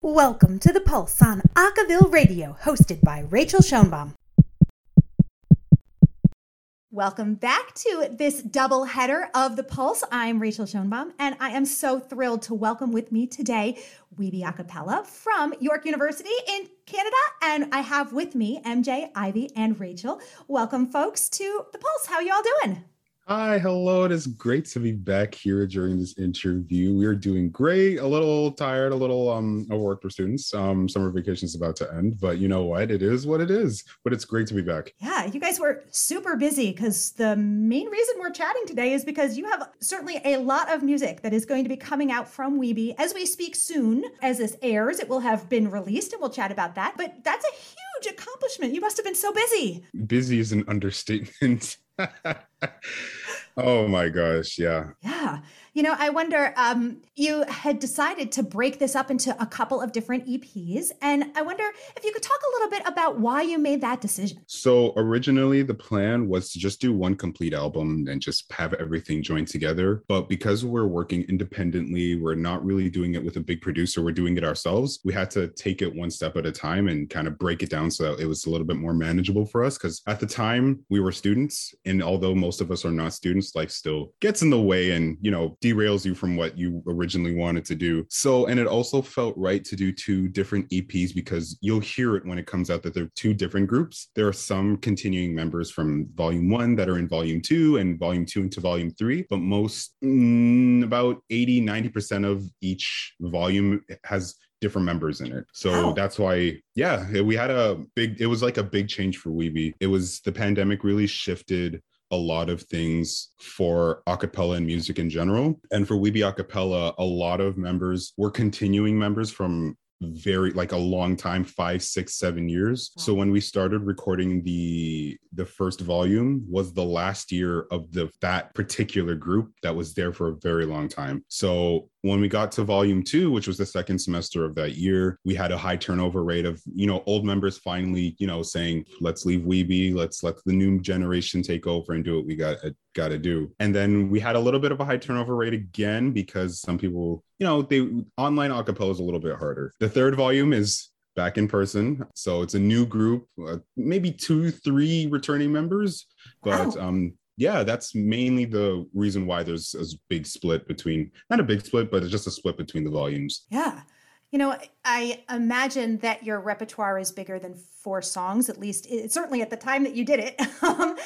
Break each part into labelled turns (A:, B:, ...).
A: Welcome to The Pulse on Acaville Radio, hosted by Rachel Schoenbaum. Welcome back to this double header of The Pulse. I'm Rachel Schoenbaum, and I am so thrilled to welcome with me today WIBI A Cappella from York University in Canada. And I have with me MJ, Ivy, and Rachel. Welcome, folks, to The Pulse. How y'all doing?
B: Hi, hello. It is great to be back here during this interview. We are doing great. A little tired, a little um overworked for students. Um, summer vacation is about to end, but you know what? It is what it is. But it's great to be back.
A: Yeah, you guys were super busy because the main reason we're chatting today is because you have certainly a lot of music that is going to be coming out from WIBI as we speak soon. As this airs, it will have been released, and we'll chat about that. But that's a huge accomplishment. You must have been so busy.
B: Busy is an understatement. oh my gosh, yeah.
A: Yeah. You know, I wonder, um, you had decided to break this up into a couple of different EPs. And I wonder if you could talk a little bit about why you made that decision.
B: So, originally, the plan was to just do one complete album and just have everything joined together. But because we're working independently, we're not really doing it with a big producer, we're doing it ourselves. We had to take it one step at a time and kind of break it down so that it was a little bit more manageable for us. Because at the time, we were students. And although most of us are not students, life still gets in the way and, you know, derails you from what you originally wanted to do. So, and it also felt right to do two different EPs because you'll hear it when it comes out that they're two different groups. There are some continuing members from volume one that are in volume two and volume two into volume three, but most, mm, about 80, 90% of each volume has different members in it. So wow. that's why, yeah, we had a big, it was like a big change for WIBI. It was the pandemic really shifted a lot of things for acapella and music in general. And for WIBI A Cappella, a lot of members were continuing members from very like a long time five six seven years wow. so when we started recording the the first volume was the last year of the that particular group that was there for a very long time so when we got to volume two, which was the second semester of that year, we had a high turnover rate of, you know, old members finally, you know, saying, let's leave WIBI, let's let the new generation take over and do what we got uh, got to do. And then we had a little bit of a high turnover rate again because some people, you know, they online acapella is a little bit harder. The third volume is back in person. So it's a new group, uh, maybe two, three returning members, but oh. um, yeah, that's mainly the reason why there's a big split between not a big split, but it's just a split between the volumes.
A: Yeah. You know, I imagine that your repertoire is bigger than four songs, at least it, certainly at the time that you did it. Um,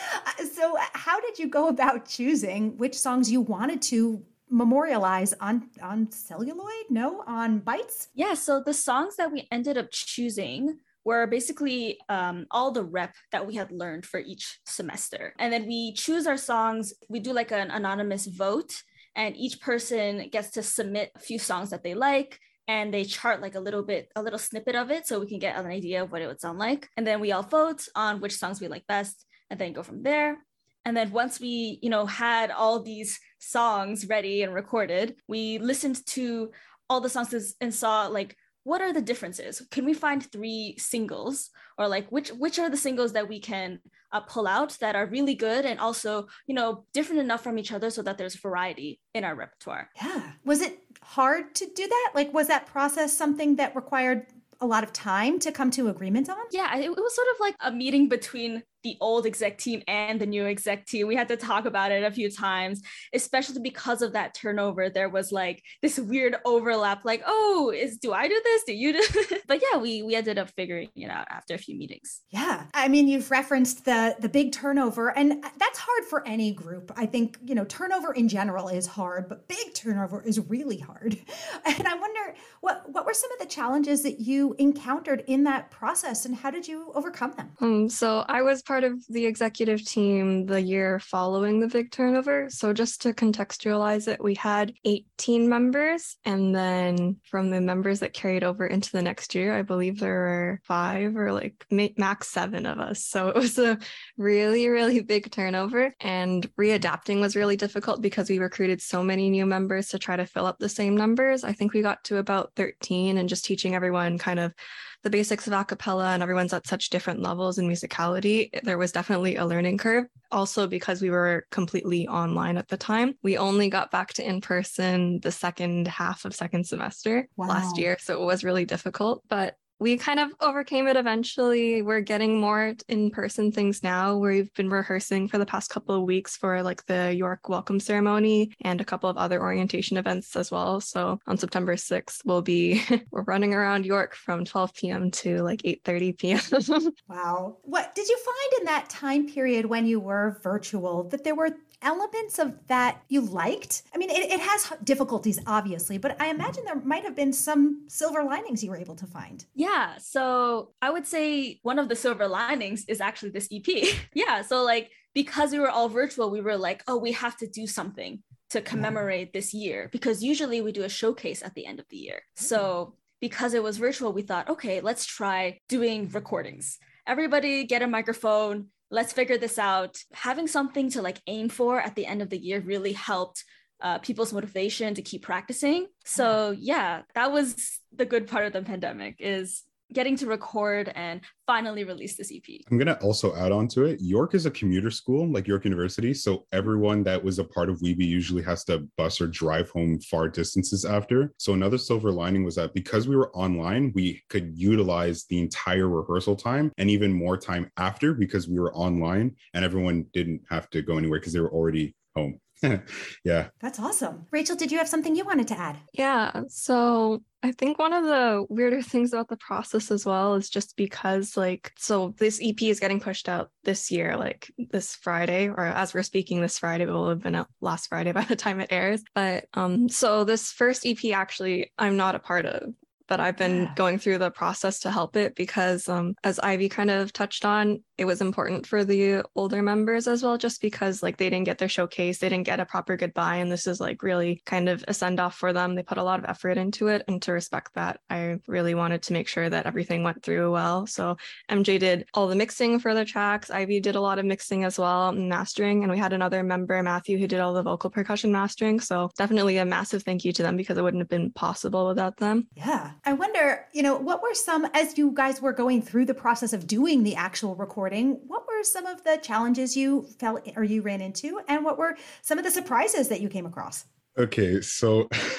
A: so, how did you go about choosing which songs you wanted to memorialize on on celluloid? No, on bites?
C: Yeah. So the songs that we ended up choosing were basically um, all the rep that we had learned for each semester. And then we choose our songs, we do like an anonymous vote, and each person gets to submit a few songs that they like. And they chart like a little bit, a little snippet of it so we can get an idea of what it would sound like. And then we all vote on which songs we like best and then go from there. And then once we, you know, had all these songs ready and recorded, we listened to all the songs and saw like what are the differences? Can we find three singles? Or like which which are the singles that we can uh, pull out that are really good and also you know different enough from each other so that there's variety in our repertoire?
A: Yeah. Was it hard to do that? Like was that process something that required a lot of time to come to agreement on?
C: Yeah, it, it was sort of like a meeting between the old exec team and the new exec team. We had to talk about it a few times, especially because of that turnover. There was like this weird overlap, like, oh, is do I do this? Do you do this? But yeah, we we ended up figuring it out after a few meetings.
A: Yeah. I mean, you've referenced the the big turnover, and that's hard for any group. I think, you know, turnover in general is hard, but big turnover is really hard. And I wonder what what were some of the challenges that you encountered in that process and how did you overcome them?
D: Um, so I was part of the executive team the year following the big turnover. So, just to contextualize it, we had 18 members. And then from the members that carried over into the next year, I believe there were five or like max seven of us. So, it was a really, really big turnover. And readapting was really difficult because we recruited so many new members to try to fill up the same numbers. I think we got to about 13 and just teaching everyone kind of the basics of a cappella and everyone's at such different levels in musicality, there was definitely a learning curve. Also, because we were completely online at the time, we only got back to in person the second half of second semester wow. last year. So it was really difficult. But we kind of overcame it eventually. We're getting more in person things now. We've been rehearsing for the past couple of weeks for like the York welcome ceremony and a couple of other orientation events as well. So on September 6th, we'll be we're running around York from 12 p.m. to like 8:30 p.m.
A: wow. What did you find in that time period when you were virtual that there were elements of that you liked? I mean, it, it has difficulties, obviously, but I imagine there might have been some silver linings you were able to find.
C: Yeah. So I would say one of the silver linings is actually this EP. yeah. So, like, because we were all virtual, we were like, oh, we have to do something to commemorate this year because usually we do a showcase at the end of the year. Mm-hmm. So, because it was virtual, we thought, okay, let's try doing recordings. Everybody get a microphone, let's figure this out. Having something to like aim for at the end of the year really helped uh, people's motivation to keep practicing. So yeah, that was the good part of the pandemic is getting to record and finally release this EP.
B: I'm going to also add on to it. York is a commuter school, like York University. So everyone that was a part of WIBI usually has to bus or drive home far distances after. So another silver lining was that because we were online, we could utilize the entire rehearsal time and even more time after because we were online and everyone didn't have to go anywhere because they were already home. yeah.
A: That's awesome. Rachel, did you have something you wanted to add?
D: Yeah. So I think one of the weirder things about the process as well is just because, like, so this EP is getting pushed out this year, like this Friday, or as we're speaking this Friday, it will have been out last Friday by the time it airs. But um, so this first EP actually I'm not a part of but I've been yeah. going through the process to help it because, um, as Ivy kind of touched on, it was important for the older members as well, just because like they didn't get their showcase, they didn't get a proper goodbye, and this is like really kind of a send off for them. They put a lot of effort into it, and to respect that, I really wanted to make sure that everything went through well. So MJ did all the mixing for the tracks. Ivy did a lot of mixing as well, mastering, and we had another member, Matthew, who did all the vocal percussion mastering. So definitely a massive thank you to them because it wouldn't have been possible without them.
A: Yeah. I wonder, you know, what were some, as you guys were going through the process of doing the actual recording, what were some of the challenges you felt or you ran into? And what were some of the surprises that you came across?
B: Okay, so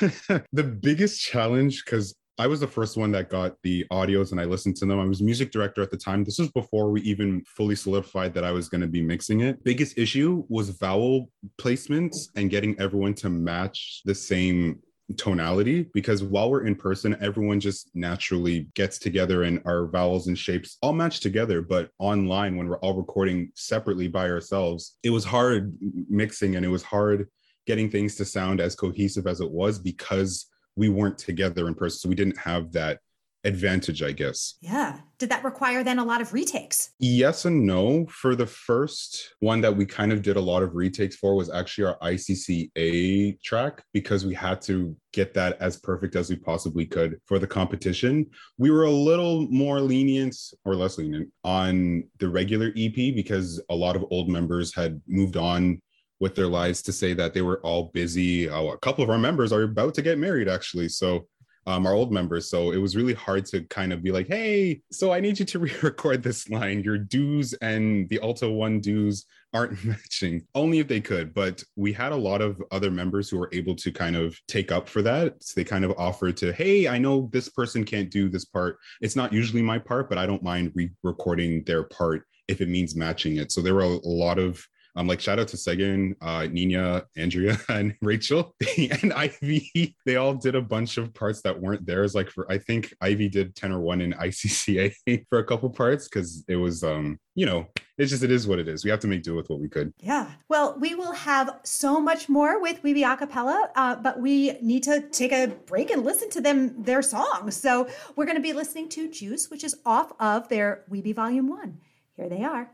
B: the biggest challenge, because I was the first one that got the audios and I listened to them. I was music director at the time. This was before we even fully solidified that I was going to be mixing it. Biggest issue was vowel placements and getting everyone to match the same tonality because while we're in person everyone just naturally gets together and our vowels and shapes all match together. But online when we're all recording separately by ourselves it was hard mixing and it was hard getting things to sound as cohesive as it was because we weren't together in person. So we didn't have that advantage, I guess.
A: Yeah. Did that require then a lot of retakes?
B: Yes and no. For the first one that we kind of did a lot of retakes for was actually our ICCA track because we had to get that as perfect as we possibly could for the competition. We were a little more lenient or less lenient on the regular EP because a lot of old members had moved on with their lives to say that they were all busy. Oh, a couple of our members are about to get married, actually. So um, our old members. So it was really hard to kind of be like, hey, so I need you to re-record this line. Your dues and the Alto One dues aren't matching. Only if they could. But we had a lot of other members who were able to kind of take up for that. So they kind of offered to, hey, I know this person can't do this part. It's not usually my part, but I don't mind re-recording their part if it means matching it. So there were a lot of um, like shout out to Sagan, uh, Nina, Andrea, and Rachel, and Ivy. They all did a bunch of parts that weren't theirs. Like for I think Ivy did ten or one in ICCA for a couple parts because it was um you know it's just it is what it is. We have to make do with what we could.
A: Yeah. Well, we will have so much more with WIBI A Cappella, uh, but we need to take a break and listen to them their songs. So we're going to be listening to Juice, which is off of their WIBI Volume One. Here they are.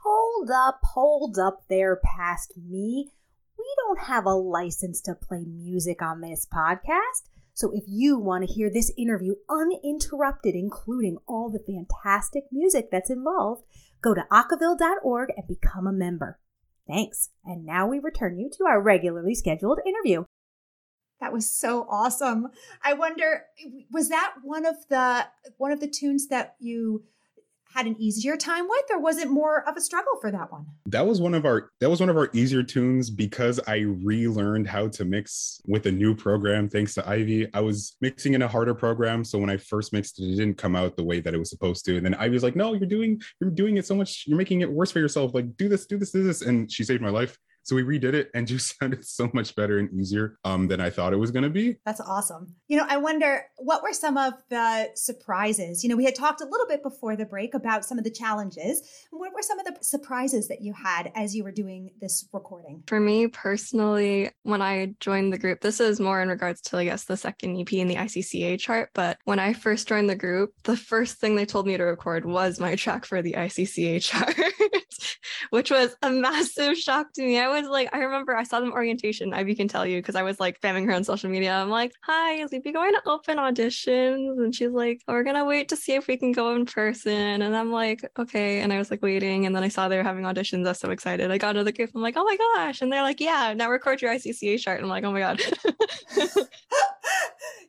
E: Hold up, hold up there past me. We don't have a license to play music on this podcast. So if you want to hear this interview uninterrupted, including all the fantastic music that's involved, go to acaville.org and become a member. Thanks. And now we return you to our regularly scheduled interview.
A: That was so awesome. I wonder was that one of the one of the tunes that you had an easier time with or was it more of a struggle for that one?
B: That was one of our that was one of our easier tunes because i relearned how to mix with a new program. Thanks to ivy i was mixing in a harder program. So when i first mixed it it didn't come out the way that it was supposed to. And then ivy was like no you're doing you're doing it so much you're making it worse for yourself. Like do this do this do this. And she saved my life so we redid it and just sounded so much better and easier um, than I thought it was going to be.
A: That's awesome. You know, I wonder what were some of the surprises? You know, we had talked a little bit before the break about some of the challenges. What were some of the surprises that you had as you were doing this recording?
D: For me personally, when I joined the group, this is more in regards to, I guess, the second EP in the ICCA chart. But when I first joined the group, the first thing they told me to record was my track for the ICCA chart, which was a massive shock to me. I was like, I remember I saw them orientation. Ivy can tell you because I was like spamming her on social media. I'm like, hi, is we going to open auditions? And she's like, oh, we're gonna wait to see if we can go in person. And I'm like, okay. And I was like waiting, and then I saw they were having auditions. I was so excited. I got the group. I'm like, oh my gosh! And they're like, yeah, now record your ICCA chart. And I'm like, oh my god.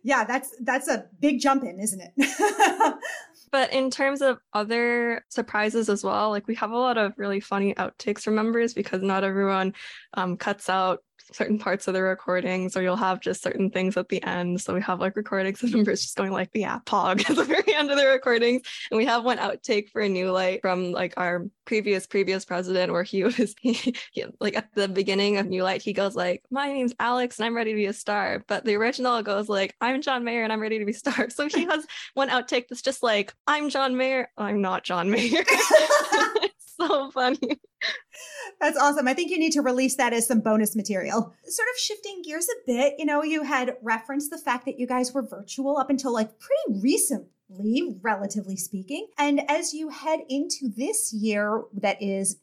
A: yeah, that's that's a big jump in, isn't it?
D: But in terms of other surprises as well, like we have a lot of really funny outtakes from members because not everyone um, cuts out certain parts of the recordings or you'll have just certain things at the end. So we have like recordings of members just going like the app pog at the very end of the recordings. And we have one outtake for a new light from like our previous previous president where he was he, he, like at the beginning of new light he goes like my name's alex and i'm ready to be a star. But the original goes like i'm john mayer and i'm ready to be a star. So he has one outtake that's just like i'm john mayer i'm not john mayer so funny.
A: That's awesome. I think you need to release that as some bonus material. Sort of shifting gears a bit, you know, you had referenced the fact that you guys were virtual up until like pretty recently, relatively speaking. And as you head into this year that is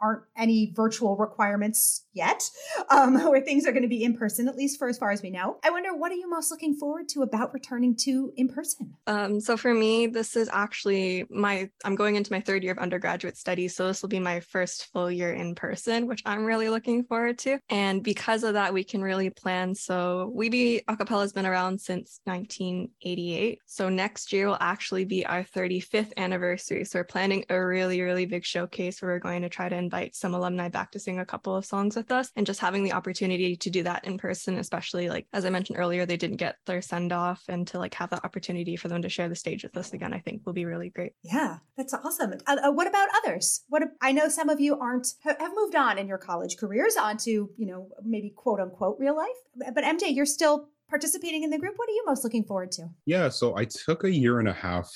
A: aren't any virtual requirements yet, um, where things are going to be in person, at least for as far as we know. I wonder, what are you most looking forward to about returning to in person?
D: Um, so for me, this is actually my, I'm going into my third year of undergraduate studies. So this will be my first full year in person, which I'm really looking forward to. And because of that, we can really plan. So WIBI A Cappella has been around since 1988. So next year will actually be our 35th anniversary. So we're planning a really, really big showcase where we're going to try to invite some alumni back to sing a couple of songs with us and just having the opportunity to do that in person, especially like as I mentioned earlier, they didn't get their send off and to like have that opportunity for them to share the stage with us again, I think will be really great.
A: Yeah, that's awesome. Uh, uh, what about others? What I know some of you aren't have moved on in your college careers onto you know maybe quote unquote real life, but MJ, you're still participating in the group. What are you most looking forward to?
B: Yeah, so I took a year and a half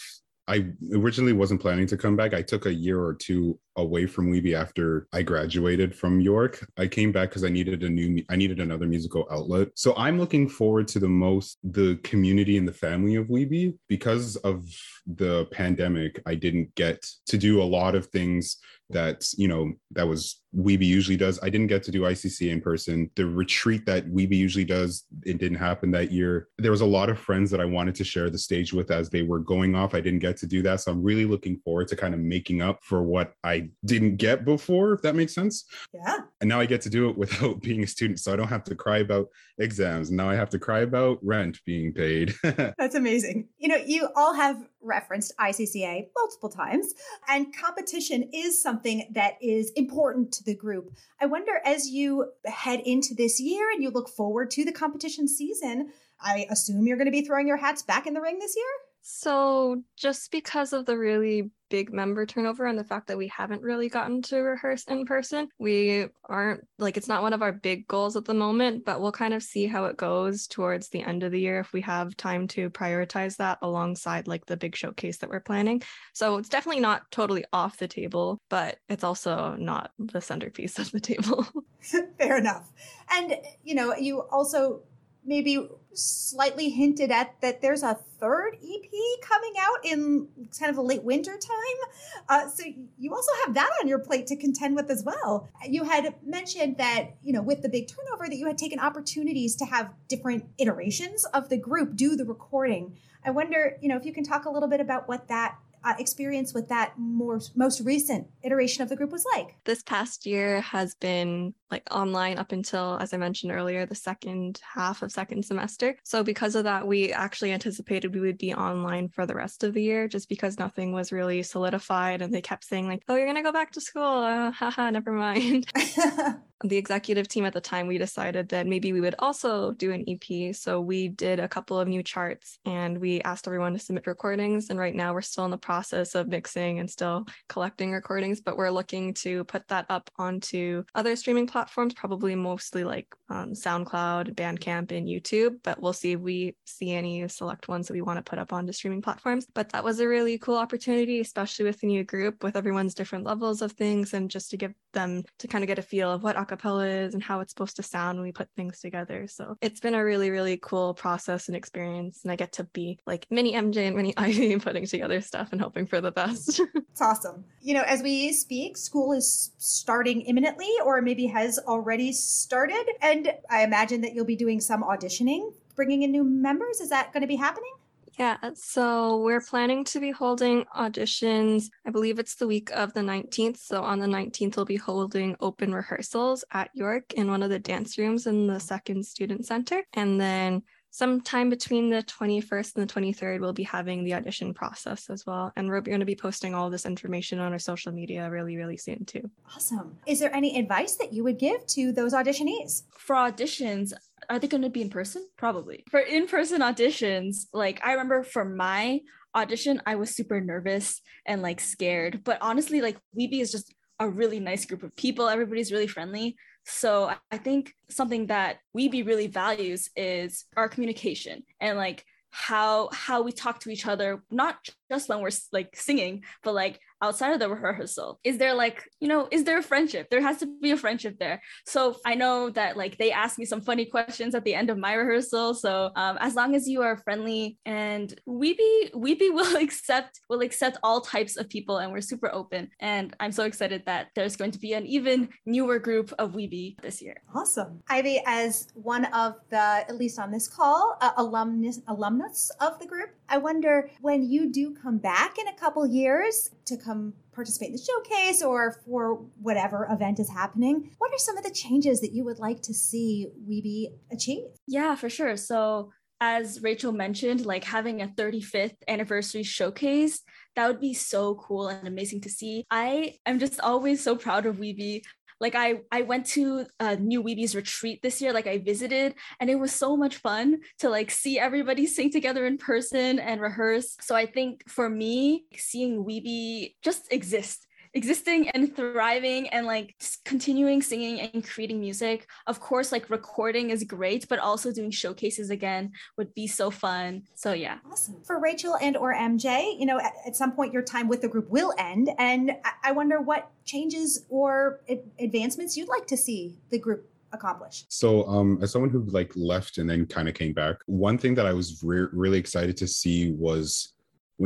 B: I originally wasn't planning to come back. I took a year or two away from WIBI after I graduated from York. I came back because I needed a new, I needed another musical outlet. So I'm looking forward to the most the community and the family of WIBI because of the pandemic. I didn't get to do a lot of things that you know that was WIBI usually does. I didn't get to do ICC in person. The retreat that WIBI usually does, it didn't happen that year. There was a lot of friends that I wanted to share the stage with as they were going off. I didn't get to do that, so I'm really looking forward to kind of making up for what I didn't get before, if that makes sense.
A: Yeah.
B: And now I get to do it without being a student, so I don't have to cry about exams. Now I have to cry about rent being paid.
A: That's amazing. You know, you all have referenced ICCA multiple times, and competition is something that is important to the group. I wonder as you head into this year and you look forward to the competition season, I assume you're going to be throwing your hats back in the ring this year?
D: So, just because of the really big member turnover and the fact that we haven't really gotten to rehearse in person, we aren't like it's not one of our big goals at the moment, but we'll kind of see how it goes towards the end of the year if we have time to prioritize that alongside like the big showcase that we're planning. So, it's definitely not totally off the table, but it's also not the centerpiece of the table.
A: Fair enough. And, you know, you also maybe slightly hinted at that there's a third EP coming out in kind of a late winter time. Uh, so you also have that on your plate to contend with as well. You had mentioned that, you know, with the big turnover, that you had taken opportunities to have different iterations of the group do the recording. I wonder, you know, if you can talk a little bit about what that uh, experience with that more most recent iteration of the group was like?
D: This past year has been like online up until, as I mentioned earlier, the second half of second semester. So because of that, we actually anticipated we would be online for the rest of the year just because nothing was really solidified. And they kept saying, like, oh, you're going to go back to school. Uh, haha, never mind. the executive team at the time, we decided that maybe we would also do an EP. So we did a couple of new charts and we asked everyone to submit recordings. And right now we're still in the process of mixing and still collecting recordings, but we're looking to put that up onto other streaming platforms, probably mostly like um, SoundCloud, Bandcamp, and YouTube. But we'll see if we see any select ones that we want to put up onto streaming platforms. But that was a really cool opportunity, especially with the new group, with everyone's different levels of things, and just to give them to kind of get a feel of what acapella is and how it's supposed to sound when we put things together. So it's been a really, really cool process and experience. And I get to be like mini MJ and mini Ivy putting together stuff and hoping for the best.
A: it's awesome. You know, as we speak, school is starting imminently or maybe has already started. And I imagine that you'll be doing some auditioning, bringing in new members. Is that going to be happening?
D: Yeah, uh, so we're planning to be holding auditions. I believe it's the week of the 19th. So on the 19th, we'll be holding open rehearsals at York in one of the dance rooms in the second student center. And then sometime between the 21st and the 23rd, we'll be having the audition process as well. And we're going to be posting all this information on our social media really, really soon too.
A: Awesome. Is there any advice that you would give to those auditionees?
C: For auditions, are they going to be in person? Probably. For in person auditions, like I remember for my audition, I was super nervous and like scared. But honestly, like WIBI is just a really nice group of people. Everybody's really friendly. So I think something that WIBI really values is our communication and like how how we talk to each other not just when we're like singing but like outside of the rehearsal is there like you know is there a friendship? There has to be a friendship there. So i know that like they ask me some funny questions at the end of my rehearsal. So um, as long as you are friendly and WIBI WIBI will accept will accept all types of people and we're super open. And i'm so excited that there's going to be an even newer group of WIBI this year.
A: Awesome. Ivy as one of the at least on this call uh, alumnus alumnus of the group i wonder when you do come back in a couple years to come participate in the showcase or for whatever event is happening, what are some of the changes that you would like to see WIBI achieve?
C: Yeah, for sure. So as Rachel mentioned, like having a 35th anniversary showcase, that would be so cool and amazing to see. I am just always so proud of WIBI like I I went to a new WIBI's retreat this year. Like I visited, and it was so much fun to like see everybody sing together in person and rehearse. So I think for me, seeing WIBI just exist existing and thriving and like continuing singing and creating music. Of course, like recording is great, but also doing showcases again would be so fun. So yeah.
A: Awesome. For Rachel and or MJ, you know, at, at some point your time with the group will end. And I, I wonder what changes or advancements you'd like to see the group accomplish?
B: So, um, as someone who like left and then kind of came back, one thing that I was re- really excited to see was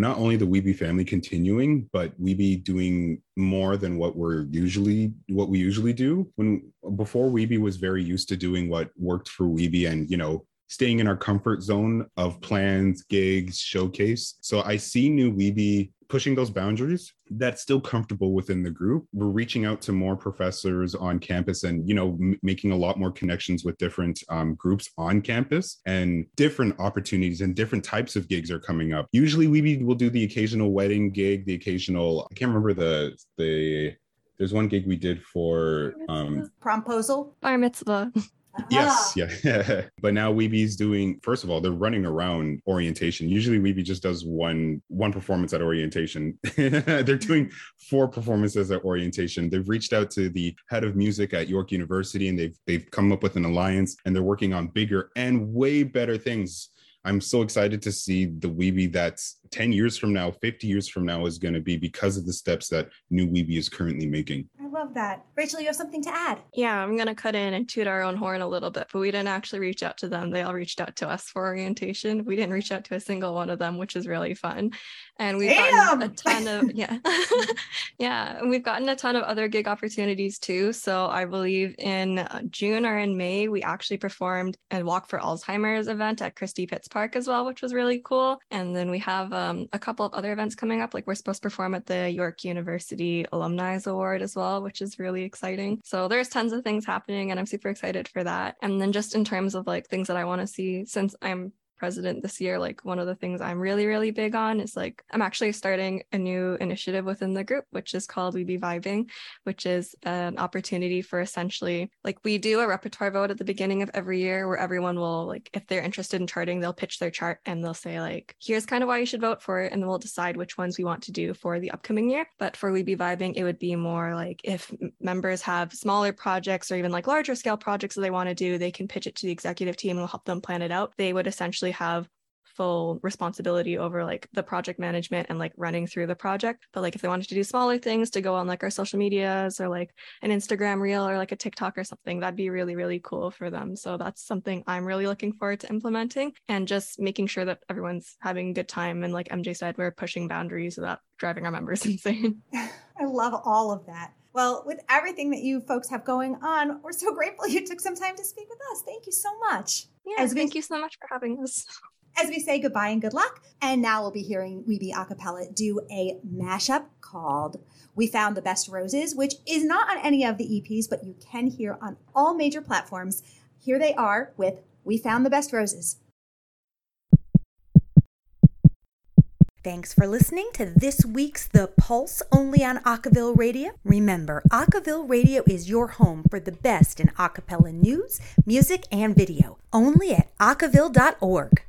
B: not only the WIBI family continuing, but WIBI doing more than what we're usually what we usually do. When before WIBI was very used to doing what worked for WIBI and you know staying in our comfort zone of plans, gigs, showcase. So I see new WIBI pushing those boundaries that's still comfortable within the group. We're reaching out to more professors on campus and you know m- making a lot more connections with different um, groups on campus and different opportunities and different types of gigs are coming up. Usually we will do the occasional wedding gig the occasional i can't remember the the there's one gig we did for um
A: promposal?
D: Bar mitzvah
B: Yes, ah. yeah. but now WIBI's doing first of all, they're running around orientation. Usually WIBI just does one one performance at orientation. they're doing four performances at orientation. They've reached out to the head of music at York University and they've they've come up with an alliance and they're working on bigger and way better things. I'm so excited to see the WIBI that's 10 years from now, 50 years from now is going to be because of the steps that new WIBI is currently making I
A: love that. Rachel, you have something to add?
D: Yeah, I'm going to cut in and toot our own horn a little bit, but we didn't actually reach out to them. They all reached out to us for orientation. We didn't reach out to a single one of them, which is really fun. And we've Damn! gotten a ton of, yeah, yeah, and we've gotten a ton of other gig opportunities too. So I believe in uh, June or in May, we actually performed a Walk for Alzheimer's event at Christie Pitts Park as well, which was really cool. And then we have um, a couple of other events coming up, like we're supposed to perform at the York University Alumni Award as well, which is really exciting. So there's tons of things happening and I'm super excited for that. And then just in terms of like things that I want to see since I'm president this year, like one of the things I'm really, really big on is like I'm actually starting a new initiative within the group, which is called We Be Vibing, which is an opportunity for essentially like we do a repertoire vote at the beginning of every year where everyone will like if they're interested in charting, they'll pitch their chart and they'll say like, here's kind of why you should vote for it, and then we'll decide which ones we want to do for the upcoming year. But for We Be Vibing, it would be more like if members have smaller projects or even like larger scale projects that they want to do, they can pitch it to the executive team and we'll help them plan it out. They would essentially have full responsibility over like the project management and like running through the project. But like if they wanted to do smaller things to go on like our social medias or like an Instagram reel or like a TikTok or something, that'd be really, really cool for them. So that's something I'm really looking forward to implementing and just making sure that everyone's having a good time. And like MJ said, we're pushing boundaries without driving our members insane.
A: I love all of that. Well, with everything that you folks have going on, we're so grateful you took some time to speak with us. Thank you so much.
D: Yeah, As thank we, you so much for having us.
A: As we say goodbye and good luck. And now we'll be hearing WIBI A Cappella do a mashup called We Found the Best Roses, which is not on any of the EPs, but you can hear on all major platforms. Here they are with We Found the Best Roses.
E: Thanks for listening to this week's The Pulse only on Acaville Radio. Remember, Acaville Radio is your home for the best in acapella news, music, and video, only at acaville.org.